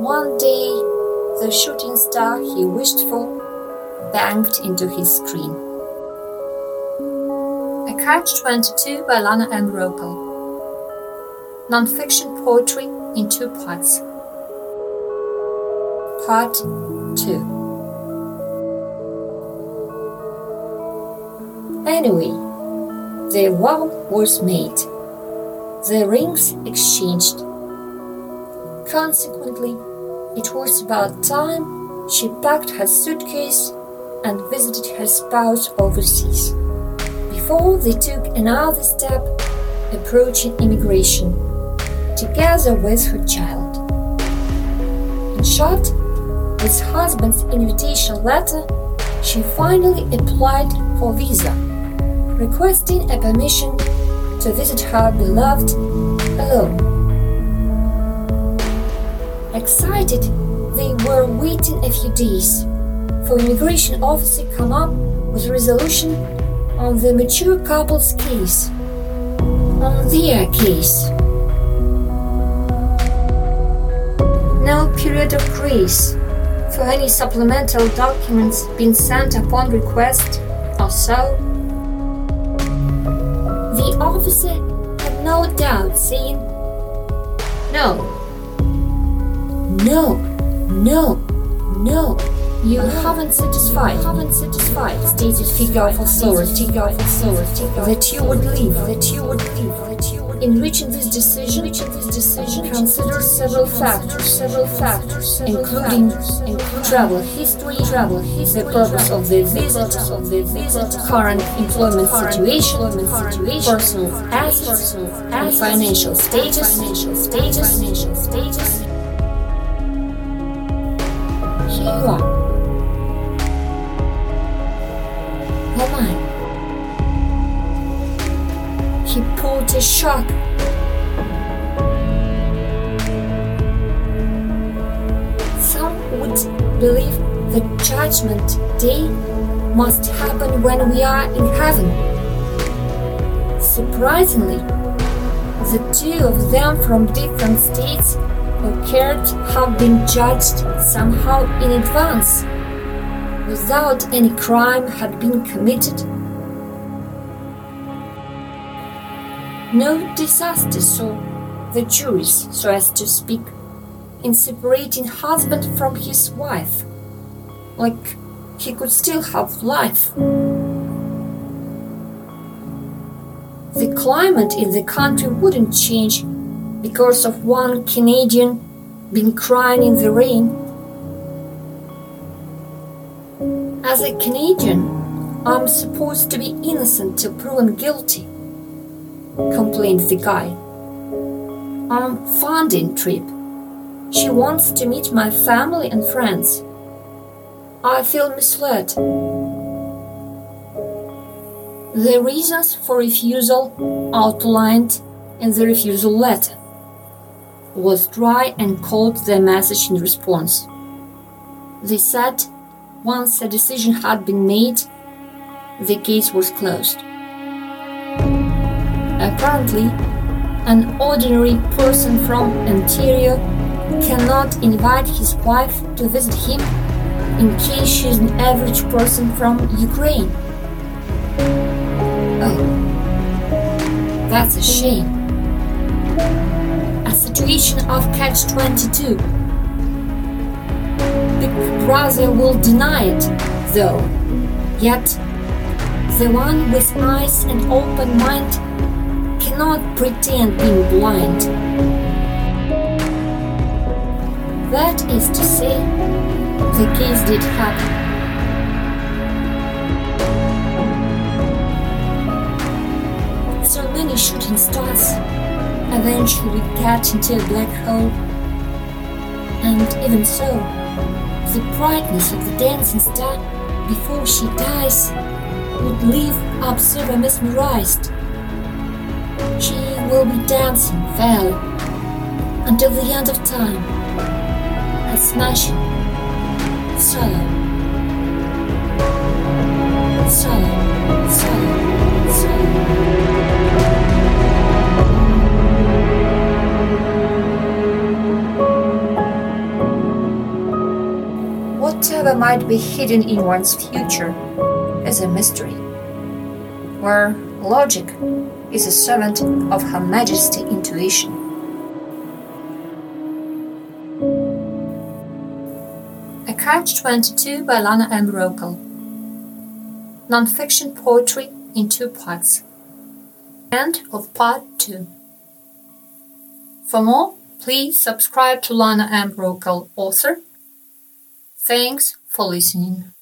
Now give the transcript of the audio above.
one day the shooting star he wished for banged into his screen. A Catch 22 by Lana M. Ropel. Nonfiction poetry in two parts. Part 2 Anyway, the vow was made, the rings exchanged. Consequently, it was about time she packed her suitcase and visited her spouse overseas before they took another step approaching immigration together with her child. In short, with husband's invitation letter, she finally applied for visa, requesting a permission to visit her beloved alone. Excited, they were waiting a few days for immigration officer come up with resolution on the mature couple's case, on their case. No period of grace for any supplemental documents being sent upon request or so. The officer had no doubt, saying, No, no, no, no. You haven't satisfied, You haven't satisfied, stated figure of authority, figure of authority, that you would leave, that you would leave, that you would. In reaching this decision, reaching this decision, consider several factors, several factors, including, including travel history, travel history, the purpose of the visit, of the visit, current employment situation, situation, personal assets, and financial status, financial status, financial status. Woman. He pulled a shock. Some would believe the judgment day must happen when we are in heaven. Surprisingly, the two of them from different states occurred have been judged somehow in advance without any crime had been committed. No disaster saw the juries, so as to speak, in separating husband from his wife, like he could still have life. The climate in the country wouldn't change because of one Canadian been crying in the rain. As a Canadian, I'm supposed to be innocent till proven guilty, complained the guy. I'm funding trip. She wants to meet my family and friends. I feel misled. The reasons for refusal outlined in the refusal letter was dry and cold their message in response. They said once a decision had been made, the case was closed. Apparently, an ordinary person from Ontario cannot invite his wife to visit him in case she's an average person from Ukraine. Oh, that's a shame. A situation of catch 22. Big Brother will deny it, though. Yet, the one with eyes and open mind cannot pretend being blind. That is to say, the case did happen. So many shooting stars eventually get into a black hole. And even so, the brightness of the dancing star before she dies would leave observer mesmerized. She will be dancing fairly until the end of time, a smashing solo, solo, solo, might be hidden in one's future is a mystery, where logic is a servant of Her Majesty intuition. A Catch 22 by Lana M. Nonfiction poetry in two parts. End of part 2. For more, please subscribe to Lana M. Author. Thanks for listening.